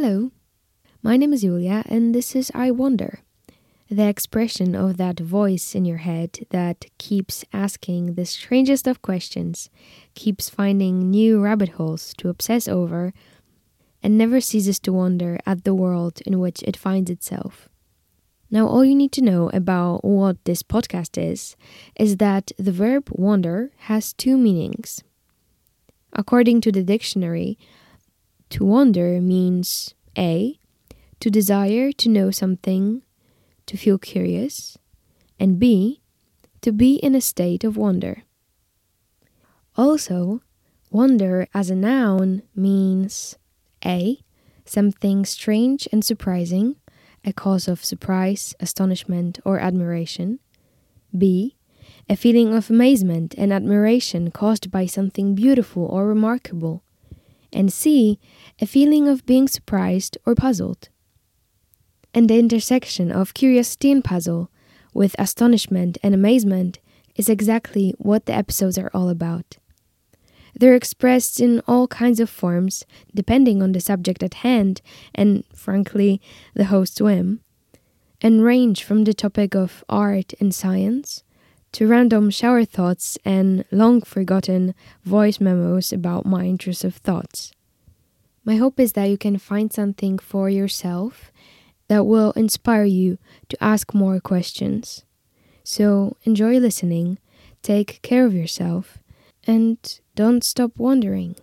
Hello, my name is Julia, and this is I Wonder, the expression of that voice in your head that keeps asking the strangest of questions, keeps finding new rabbit holes to obsess over, and never ceases to wonder at the world in which it finds itself. Now, all you need to know about what this podcast is is that the verb wonder has two meanings. According to the dictionary, to wonder means A. To desire to know something, to feel curious, and B. To be in a state of wonder. Also, wonder as a noun means A. Something strange and surprising, a cause of surprise, astonishment, or admiration. B. A feeling of amazement and admiration caused by something beautiful or remarkable and C, a feeling of being surprised or puzzled. And the intersection of curiosity and puzzle with astonishment and amazement is exactly what the episodes are all about. They're expressed in all kinds of forms, depending on the subject at hand and, frankly, the host's whim, and range from the topic of art and science to random shower thoughts and long forgotten voice memos about my intrusive thoughts. My hope is that you can find something for yourself that will inspire you to ask more questions. So enjoy listening, take care of yourself, and don't stop wondering.